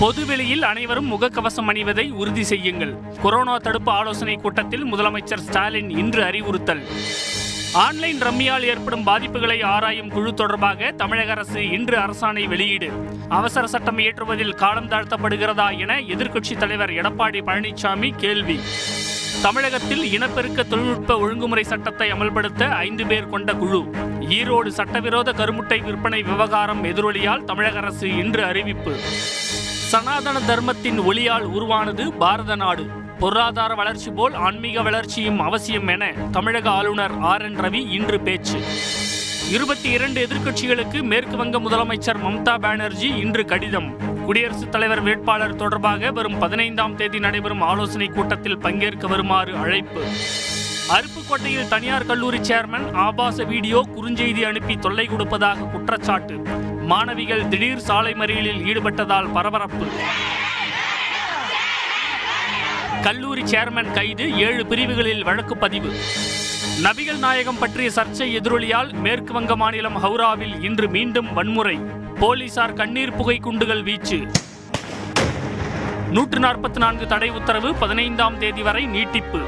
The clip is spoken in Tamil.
பொதுவெளியில் அனைவரும் முகக்கவசம் அணிவதை உறுதி செய்யுங்கள். கொரோனா தடுப்பு ஆலோசனை கூட்டத்தில் முதலமைச்சர் ஸ்டாலின் இன்று அறிவுறுத்தல். ஆன்லைன் ரம்மியால் ஏற்படும் பாதிப்புகளை ஆராயும் குழு தொடர்பாக தமிழக அரசு இன்று அரசாணை வெளியீடு. அவசர சட்டம் இயற்றுவதில் காலம் தாழ்த்தப்படுகிறதா என எதிர்க்கட்சித் தலைவர் எடப்பாடி பழனிசாமி கேள்வி. தமிழகத்தில் இனப்பெருக்க தொழில்நுட்ப ஒழுங்குமுறை சட்டத்தை அமல்படுத்த ஐந்து பேர் கொண்ட குழு. ஈரோடு சட்டவிரோத கருமுட்டை விற்பனை விவகாரம் எதிரொலியால் தமிழக அரசு இன்று அறிவிப்பு. சனாதன தர்மத்தின் ஒளியால் உருவானது பாரத நாடு. பொருளாதார வளர்ச்சி போல் ஆன்மீக வளர்ச்சியும் அவசியம் என தமிழக ஆளுநர் ஆர் என் ரவி இன்று பேச்சு. இருபத்தி இரண்டு எதிர்க்கட்சிகளுக்கு மேற்கு வங்க முதலமைச்சர் மம்தா பானர்ஜி இன்று கடிதம். குடியரசுத் தலைவர் வேட்பாளர் தொடர்பாக வரும் பதினைந்தாம் தேதி நடைபெறும் ஆலோசனை கூட்டத்தில் பங்கேற்க வருமாறு அழைப்பு. அருப்புக்கோட்டையில் தனியார் கல்லூரி சேர்மன் ஆபாச வீடியோ குறுஞ்செய்தி அனுப்பி தொல்லை கொடுப்பதாக குற்றச்சாட்டு. மாணவிகள் திடீர் சாலை மறியலில் ஈடுபட்டதால் பரபரப்பு. கல்லூரி சேர்மன் கைது ஏழு பிரிவுகளில் வழக்கு பதிவு. நபிகள் நாயகம் பற்றிய சர்ச்சை எதிரொலியால் மேற்கு வங்க மாநிலம் ஹவுராவில் இன்று மீண்டும் வன்முறை. போலீசார் கண்ணீர் புகை குண்டுகள் வீச்சு. நூற்று நாற்பத்தி நான்கு தடை உத்தரவு பதினைந்தாம் தேதி வரை நீட்டிப்பு.